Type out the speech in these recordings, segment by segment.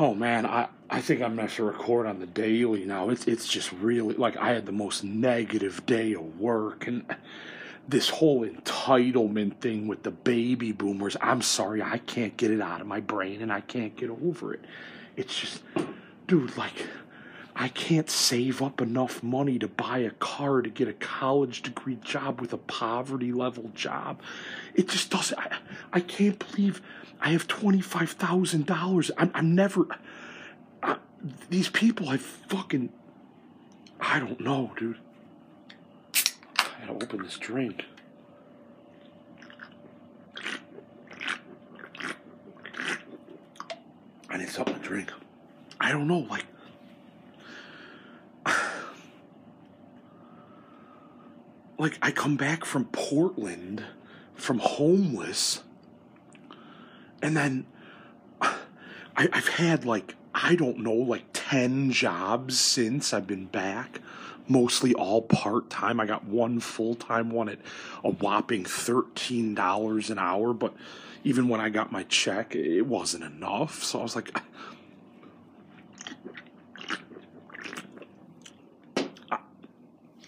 Oh man, I, I think I'm gonna have to record on the daily now. It's it's just really like I had the most negative day of work and this whole entitlement thing with the baby boomers. I'm sorry, I can't get it out of my brain and I can't get over it. It's just dude, like I can't save up enough money to buy a car to get a college degree job with a poverty level job. It just doesn't. I, I can't believe I have $25,000. I'm, I'm never. I, these people, I fucking. I don't know, dude. I gotta open this drink. I need something to drink. I don't know, like like I come back from Portland from homeless and then I, I've had like I don't know like 10 jobs since I've been back mostly all part time. I got one full time one at a whopping $13 an hour, but even when I got my check, it wasn't enough. So I was like,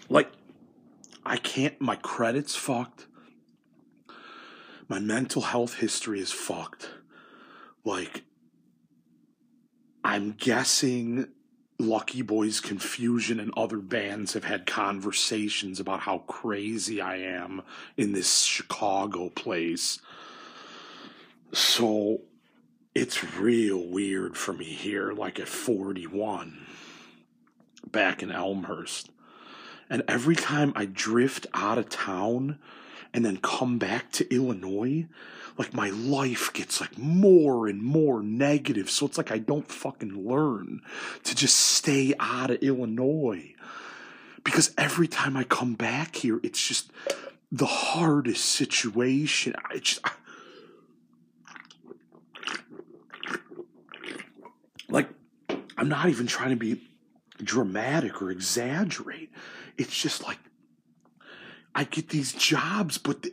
like I can't, my credit's fucked. My mental health history is fucked. Like, I'm guessing Lucky Boys Confusion and other bands have had conversations about how crazy I am in this Chicago place. So it's real weird for me here, like at 41, back in Elmhurst. And every time I drift out of town and then come back to Illinois, like my life gets like more and more negative. So it's like I don't fucking learn to just stay out of Illinois. Because every time I come back here, it's just the hardest situation. I just. I, like, I'm not even trying to be dramatic or exaggerate. It's just like I get these jobs, but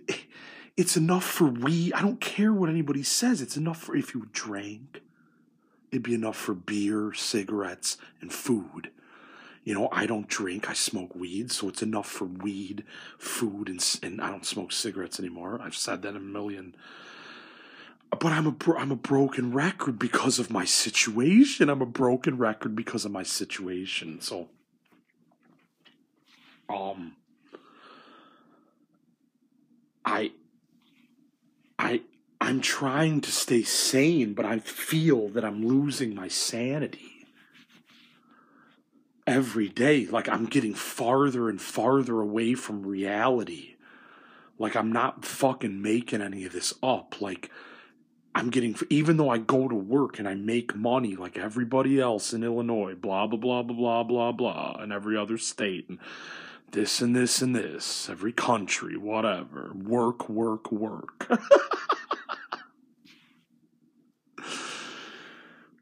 it's enough for we. I don't care what anybody says. It's enough for if you drank, it'd be enough for beer, cigarettes, and food. You know, I don't drink. I smoke weed, so it's enough for weed, food, and and I don't smoke cigarettes anymore. I've said that a million. But I'm a I'm a broken record because of my situation. I'm a broken record because of my situation. So um I I I'm trying to stay sane, but I feel that I'm losing my sanity every day. Like I'm getting farther and farther away from reality. Like I'm not fucking making any of this up. Like I'm getting, even though I go to work and I make money like everybody else in Illinois, blah, blah, blah, blah, blah, blah, blah, and every other state. And this and this and this, every country, whatever. Work, work, work.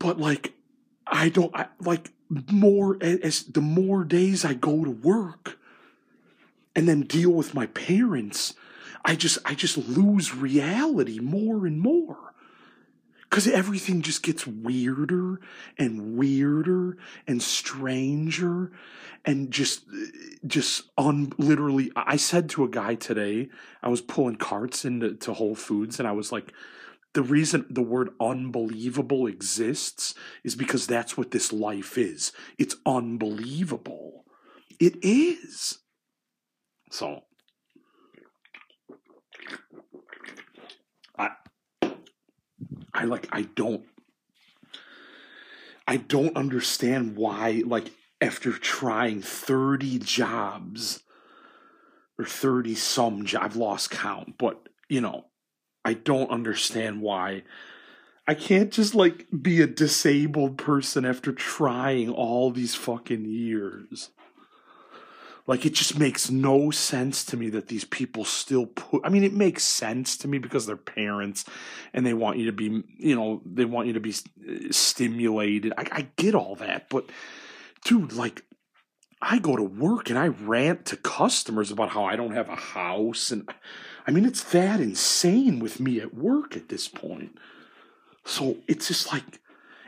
but like, I don't, I, like, more, as the more days I go to work and then deal with my parents, I just, I just lose reality more and more. Because everything just gets weirder and weirder and stranger and just just un literally i said to a guy today i was pulling carts into to whole foods and i was like the reason the word unbelievable exists is because that's what this life is. It's unbelievable. It is. So I I like I don't I don't understand why like after trying 30 jobs or 30 some I've lost count, but you know, I don't understand why I can't just like be a disabled person after trying all these fucking years. Like it just makes no sense to me that these people still put I mean it makes sense to me because they're parents and they want you to be, you know, they want you to be uh, stimulated. I, I get all that, but dude, like I go to work and I rant to customers about how I don't have a house and I mean it's that insane with me at work at this point. So it's just like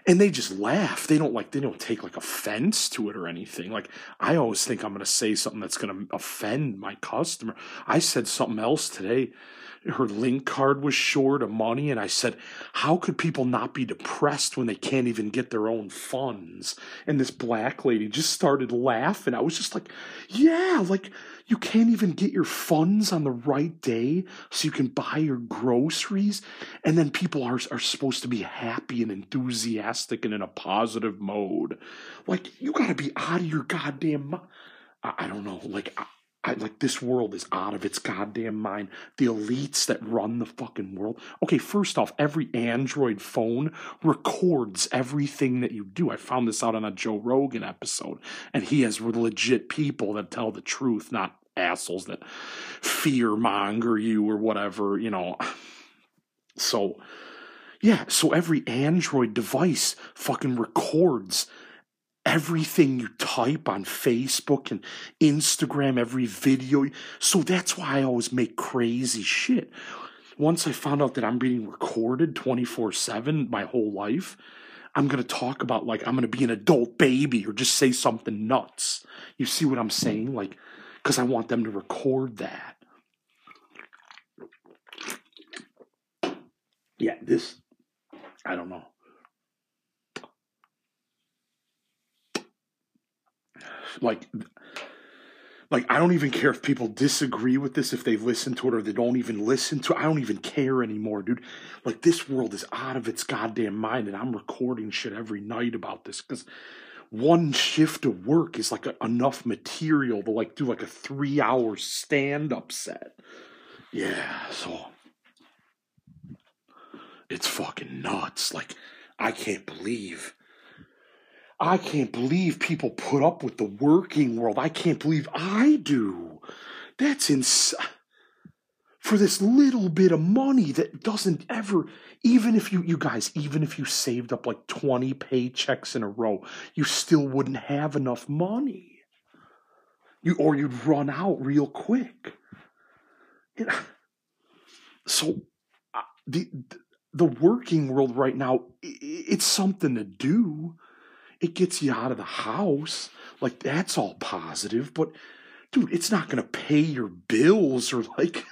and they just laugh. They don't like they don't take like offense to it or anything. Like I always think I'm going to say something that's going to offend my customer. I said something else today her link card was short of money and i said how could people not be depressed when they can't even get their own funds and this black lady just started laughing i was just like yeah like you can't even get your funds on the right day so you can buy your groceries. And then people are, are supposed to be happy and enthusiastic and in a positive mode. Like you got to be out of your goddamn I, I don't know like I, I, like this world is out of its goddamn mind. The elites that run the fucking world. Okay, first off, every Android phone records everything that you do. I found this out on a Joe Rogan episode, and he has legit people that tell the truth, not assholes that fear monger you or whatever, you know. So, yeah, so every Android device fucking records everything you type on Facebook and Instagram, every video. So that's why I always make crazy shit. Once I found out that I'm being recorded 24 7 my whole life, I'm going to talk about like I'm going to be an adult baby or just say something nuts. You see what I'm saying? Like, because I want them to record that. Yeah, this, I don't know. Like like I don't even care if people disagree with this if they've listened to it or they don't even listen to it. I don't even care anymore, dude. Like this world is out of its goddamn mind and I'm recording shit every night about this cuz one shift of work is like a, enough material to like do like a 3-hour stand-up set. Yeah, so it's fucking nuts. Like I can't believe I can't believe people put up with the working world. I can't believe I do. That's insane. For this little bit of money that doesn't ever, even if you, you guys, even if you saved up like 20 paychecks in a row, you still wouldn't have enough money. You, or you'd run out real quick. so, uh, the, the working world right now, it's something to do it gets you out of the house. Like that's all positive, but dude, it's not going to pay your bills or like,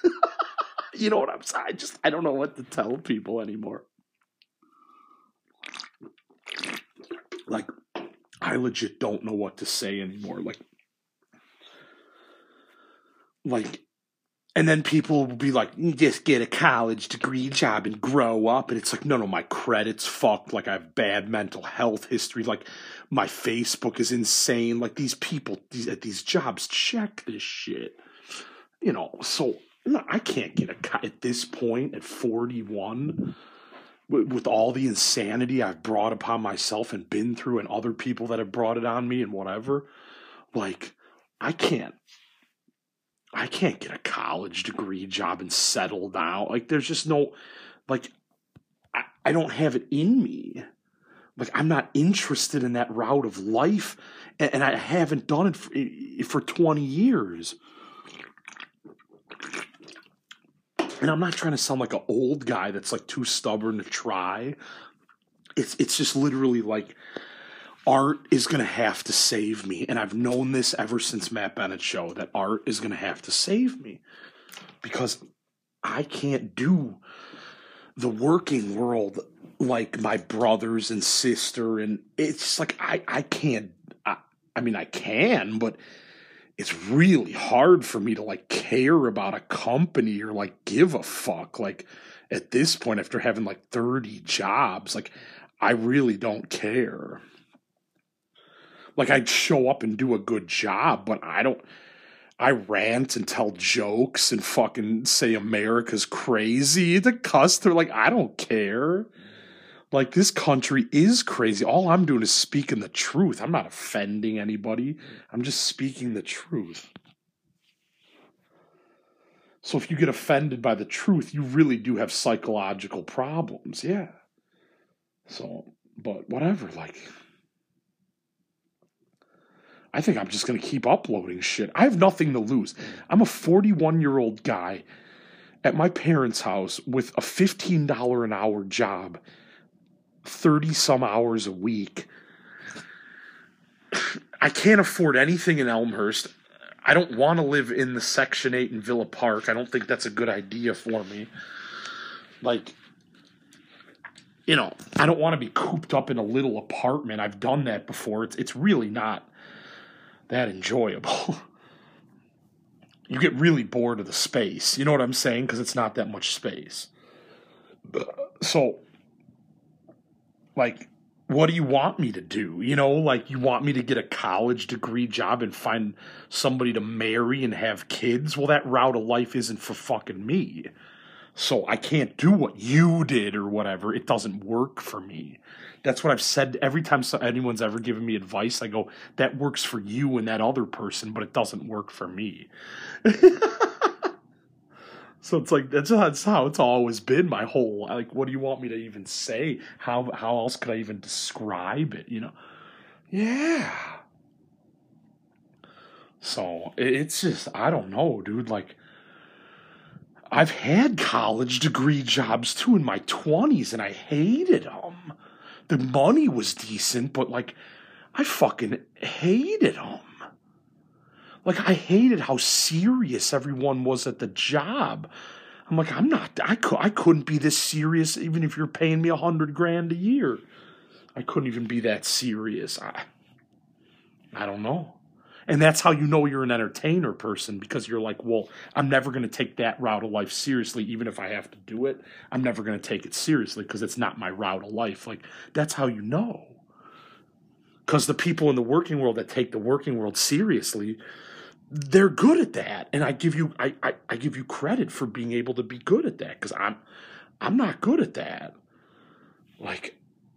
you know what I'm saying? I just, I don't know what to tell people anymore. Like, I legit don't know what to say anymore. Like, like and then people will be like, just get a college degree job and grow up. And it's like, no, no, my credit's fucked. Like, I have bad mental health history. Like, my Facebook is insane. Like, these people these, at these jobs check this shit. You know, so no, I can't get a, at this point at 41 with, with all the insanity I've brought upon myself and been through and other people that have brought it on me and whatever. Like, I can't I can't get a college degree job and settle down. Like, there's just no, like, I, I don't have it in me. Like, I'm not interested in that route of life, and, and I haven't done it for, for 20 years. And I'm not trying to sound like an old guy that's like too stubborn to try. It's it's just literally like art is going to have to save me. And I've known this ever since Matt Bennett show that art is going to have to save me because I can't do the working world like my brothers and sister. And it's like, I, I can't, I, I mean, I can, but it's really hard for me to like care about a company or like give a fuck. Like at this point, after having like 30 jobs, like I really don't care. Like I'd show up and do a good job, but I don't. I rant and tell jokes and fucking say America's crazy to cuss. They're like, I don't care. Like this country is crazy. All I'm doing is speaking the truth. I'm not offending anybody. I'm just speaking the truth. So if you get offended by the truth, you really do have psychological problems. Yeah. So, but whatever. Like, I think I'm just going to keep uploading shit. I have nothing to lose. I'm a 41 year old guy at my parents' house with a $15 an hour job 30 some hours a week. I can't afford anything in Elmhurst. I don't want to live in the Section 8 in Villa Park. I don't think that's a good idea for me. Like, you know, I don't want to be cooped up in a little apartment. I've done that before. It's it's really not that enjoyable. you get really bored of the space. You know what I'm saying? Because it's not that much space. So, like, what do you want me to do? You know, like, you want me to get a college degree job and find somebody to marry and have kids? Well, that route of life isn't for fucking me so I can't do what you did or whatever. It doesn't work for me. That's what I've said every time anyone's ever given me advice. I go, that works for you and that other person, but it doesn't work for me. so it's like that's, that's how it's always been my whole like what do you want me to even say how how else could i even describe it you know yeah so it's just i don't know dude like I've had college degree jobs too in my 20s and I hated them. The money was decent, but like, I fucking hated them. Like, I hated how serious everyone was at the job. I'm like, I'm not, I, cu- I couldn't be this serious even if you're paying me a hundred grand a year. I couldn't even be that serious. I, I don't know. And that's how you know you're an entertainer person because you're like, well, I'm never going to take that route of life seriously, even if I have to do it. I'm never going to take it seriously because it's not my route of life. Like, that's how you know. Because the people in the working world that take the working world seriously, they're good at that. And I give you, I, I, I give you credit for being able to be good at that because I'm, I'm not good at that. Like,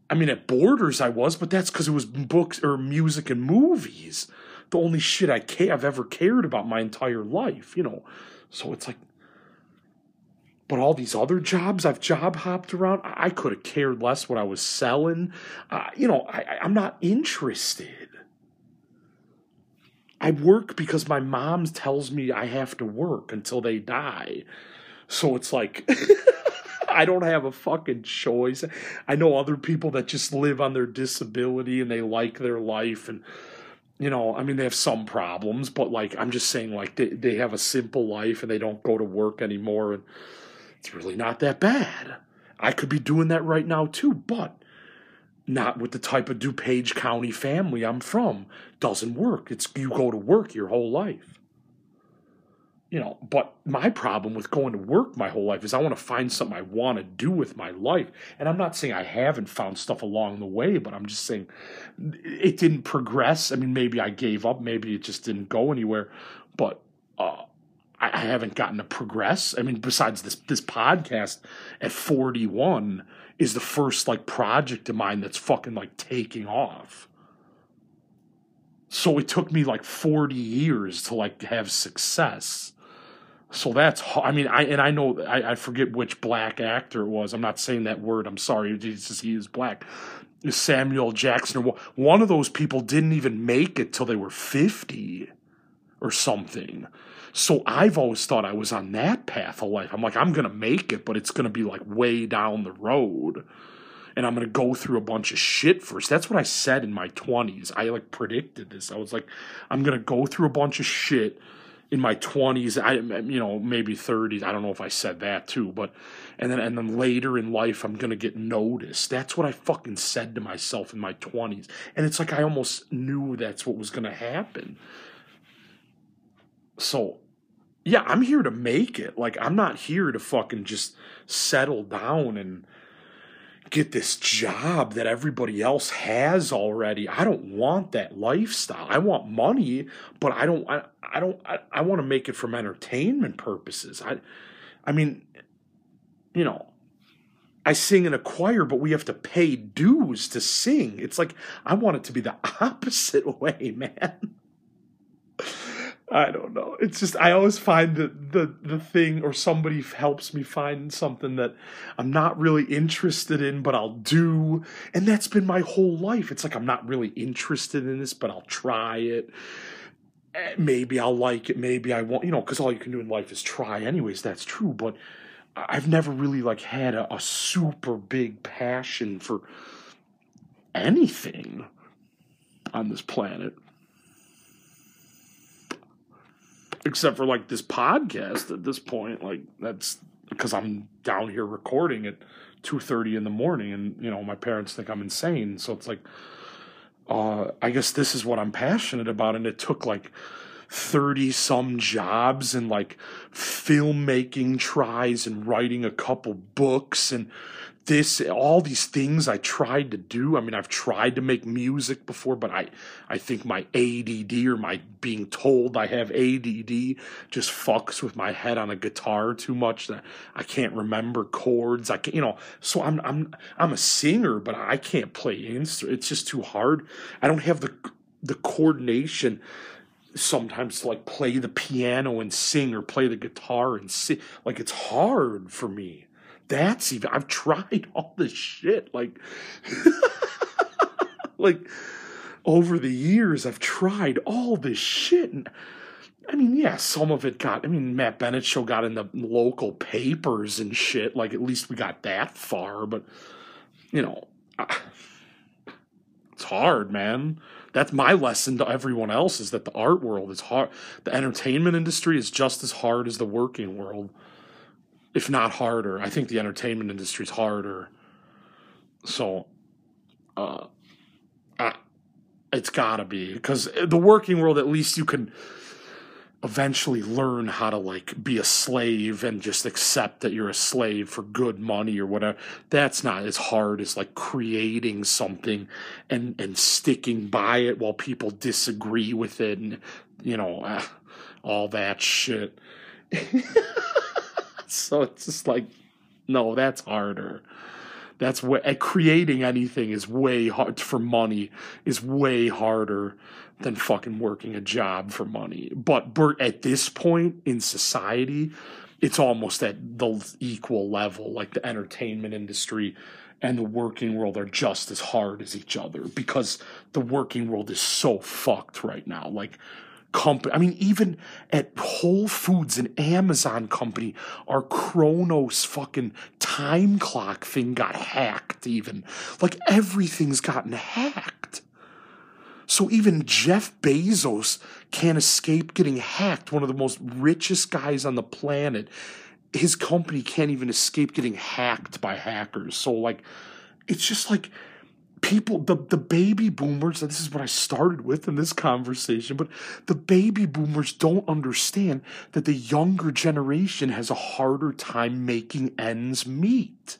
I mean, at Borders I was, but that's because it was books or music and movies the only shit I care I've ever cared about my entire life, you know. So it's like but all these other jobs I've job hopped around, I could have cared less what I was selling. Uh, you know, I, I'm not interested. I work because my mom tells me I have to work until they die. So it's like, I don't have a fucking choice. I know other people that just live on their disability and they like their life and you know, I mean, they have some problems, but like, I'm just saying, like, they, they have a simple life and they don't go to work anymore. And it's really not that bad. I could be doing that right now too, but not with the type of DuPage County family I'm from. Doesn't work. It's you go to work your whole life you know, but my problem with going to work my whole life is I want to find something I want to do with my life. And I'm not saying I haven't found stuff along the way, but I'm just saying it didn't progress. I mean, maybe I gave up, maybe it just didn't go anywhere, but uh, I, I haven't gotten to progress. I mean, besides this this podcast at 41 is the first like project of mine that's fucking like taking off. So it took me like 40 years to like have success so that's I mean I and I know I, I forget which black actor it was. I'm not saying that word. I'm sorry. Jesus, he is black. Samuel Jackson or one of those people didn't even make it till they were 50 or something. So I've always thought I was on that path of life. I'm like I'm going to make it, but it's going to be like way down the road. And I'm going to go through a bunch of shit first. That's what I said in my 20s. I like predicted this. I was like I'm going to go through a bunch of shit in my 20s i you know maybe 30s i don't know if i said that too but and then and then later in life i'm going to get noticed. That's what i fucking said to myself in my 20s and it's like i almost knew that's what was going to happen. So yeah i'm here to make it. Like i'm not here to fucking just settle down and get this job that everybody else has already. I don't want that lifestyle. I want money, but I don't I, I don't I, I want to make it from entertainment purposes. I I mean, you know, I sing in a choir, but we have to pay dues to sing. It's like I want it to be the opposite way, man. I don't know. It's just I always find that the the thing or somebody helps me find something that I'm not really interested in, but I'll do. And that's been my whole life. It's like I'm not really interested in this, but I'll try it. Eh, maybe I'll like it. Maybe I won't. You know, because all you can do in life is try. Anyways, that's true. But I've never really like had a, a super big passion for anything on this planet. Except for like this podcast at this point. Like that's because I'm down here recording at two thirty in the morning and you know, my parents think I'm insane. So it's like uh I guess this is what I'm passionate about and it took like 30 some jobs and like filmmaking tries and writing a couple books and this all these things I tried to do. I mean, I've tried to make music before, but I I think my ADD or my being told I have ADD just fucks with my head on a guitar too much that I can't remember chords. I can you know, so I'm I'm I'm a singer, but I can't play instrument. It's just too hard. I don't have the the coordination sometimes to like play the piano and sing or play the guitar and sing. Like it's hard for me. That's even I've tried all this shit. Like like over the years I've tried all this shit and I mean, yeah, some of it got. I mean, Matt Bennett show got in the local papers and shit. Like, at least we got that far. But you know, it's hard, man that's my lesson to everyone else is that the art world is hard. The entertainment industry is just as hard as the working world, if not harder. I think the entertainment industry is harder. So, uh, uh it's gotta be because the working world, at least you can eventually learn how to like be a slave and just accept that you're a slave for good money or whatever that's not as hard as like creating something and and sticking by it while people disagree with it and you know uh, all that shit so it's just like no that's harder that's what creating anything is way hard for money is way harder than fucking working a job for money. But at this point in society, it's almost at the equal level. Like the entertainment industry and the working world are just as hard as each other because the working world is so fucked right now. Like, company. I mean, even at Whole Foods and Amazon company, our Kronos fucking time clock thing got hacked. Even like everything's gotten hacked. So even Jeff Bezos can't escape getting hacked, one of the most richest guys on the planet. His company can't even escape getting hacked by hackers. So like it's just like people the the baby boomers this is what I started with in this conversation but the baby boomers don't understand that the younger generation has a harder time making ends meet.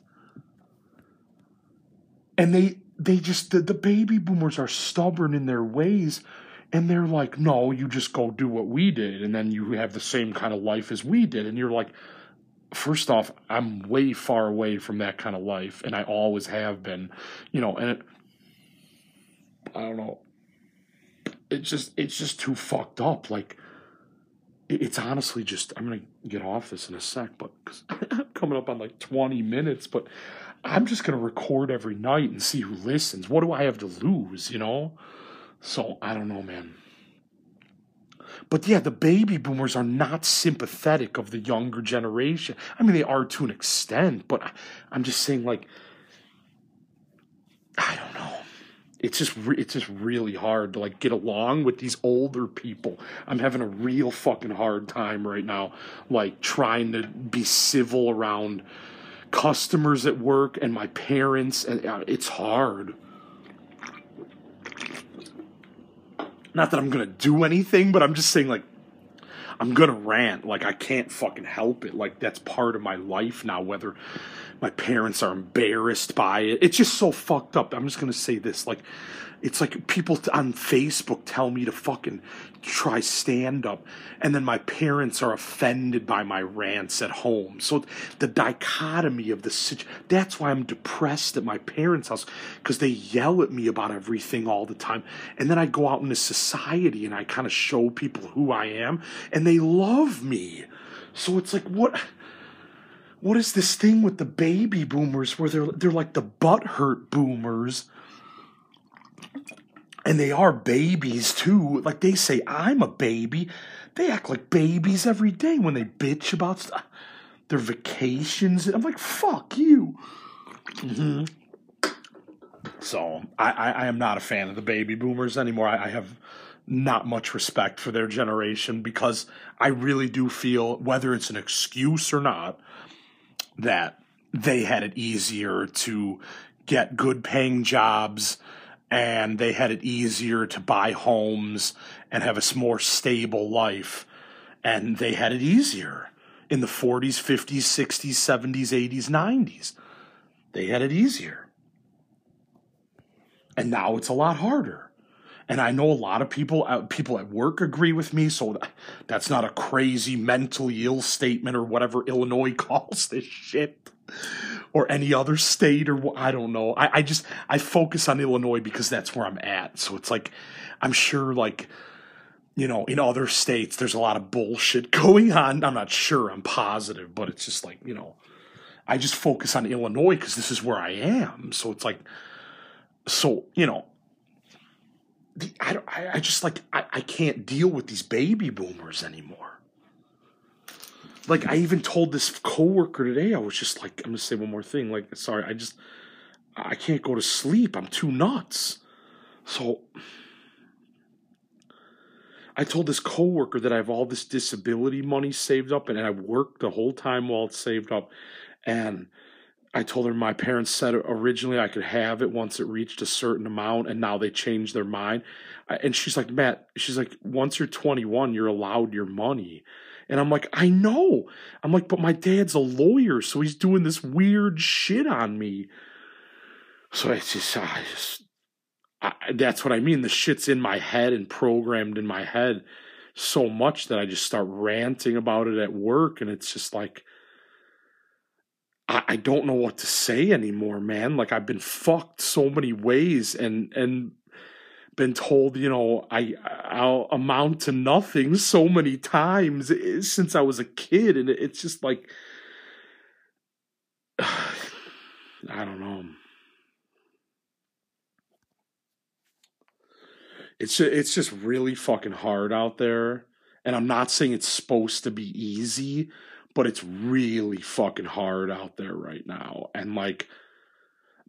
And they they just the, the baby boomers are stubborn in their ways and they're like no you just go do what we did and then you have the same kind of life as we did and you're like first off i'm way far away from that kind of life and i always have been you know and it, i don't know it's just it's just too fucked up like it's honestly just i'm gonna get off this in a sec but because i'm coming up on like 20 minutes but I'm just to record every night and see who listens. What do I have to lose, you know? So I don't know, man. But yeah, the baby boomers are not sympathetic of the younger generation. I mean, they are to an extent, but I'm just saying, like, I don't know. It's just re- it's just really hard to like get along with these older people. I'm having a real fucking hard time right now, like trying to be civil around customers at work and my parents and uh, it's hard not that i'm gonna do anything but i'm just saying like i'm gonna rant. Like i can't fucking help it. Like that's part of my life now whether my parents are embarrassed by it it's just so fucked up i'm just gonna say this like it's like people on Facebook tell me to fucking try stand up, and then my parents are offended by my rants at home. So the dichotomy of the situation, that's why I'm depressed at my parents' house, because they yell at me about everything all the time. And then I go out into society and I kind of show people who I am, and they love me. So it's like, what? What is this thing with the baby boomers where they're they're like the butt hurt boomers and they are babies too. Like they say, I'm a baby. They act like babies every day when they bitch about stuff. their vacations. I'm like, fuck you. Mm-hmm. So I, I, I am not a fan of the baby boomers anymore. I, I have not much respect for their generation because I really do feel, whether it's an excuse or not, that they had it easier to get good paying jobs and they had it easier to buy homes and have a more stable life. And they had it easier in the 40s, 50s, 60s, 70s, 80s, 90s. They had it easier. And now it's a lot harder. And I know a lot of people, uh, people at work agree with me, so that's not a crazy mentally ill statement or whatever Illinois calls this shit or any other state or I don't know. I, I just I focus on Illinois because that's where I'm at. So it's like I'm sure like you know in other states there's a lot of bullshit going on. I'm not sure. I'm positive, but it's just like you know I just focus on Illinois because this is where I am. So it's like so you know. The, I, I, I just like I, I can't deal with these baby boomers anymore like I even told this coworker today, I was just like, I'm gonna say one more thing. Like, sorry, I just I can't go to sleep. I'm too nuts. So I told this coworker that I have all this disability money saved up and I worked the whole time while it's saved up. And I told her my parents said originally I could have it once it reached a certain amount, and now they changed their mind. And she's like, Matt, she's like, once you're 21, you're allowed your money. And I'm like, I know. I'm like, but my dad's a lawyer, so he's doing this weird shit on me. So it's just, I just, I, that's what I mean. The shit's in my head and programmed in my head so much that I just start ranting about it at work, and it's just like, I, I don't know what to say anymore, man. Like I've been fucked so many ways, and and been told, you know, I I'll amount to nothing so many times eh, since I was a kid, and it's just like I don't know. It's it's just really fucking hard out there, and I'm not saying it's supposed to be easy, but it's really fucking hard out there right now, and like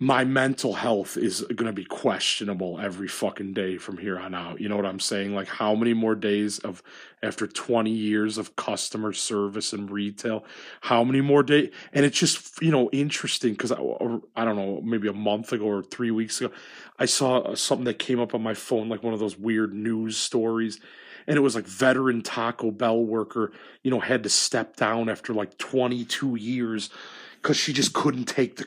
my mental health is going to be questionable every fucking day from here on out. You know what I'm saying? Like how many more days of after 20 years of customer service and retail, how many more days? And it's just, you know, interesting cuz I, I don't know, maybe a month ago or 3 weeks ago, I saw something that came up on my phone like one of those weird news stories and it was like veteran Taco Bell worker, you know, had to step down after like 22 years because she just couldn't take the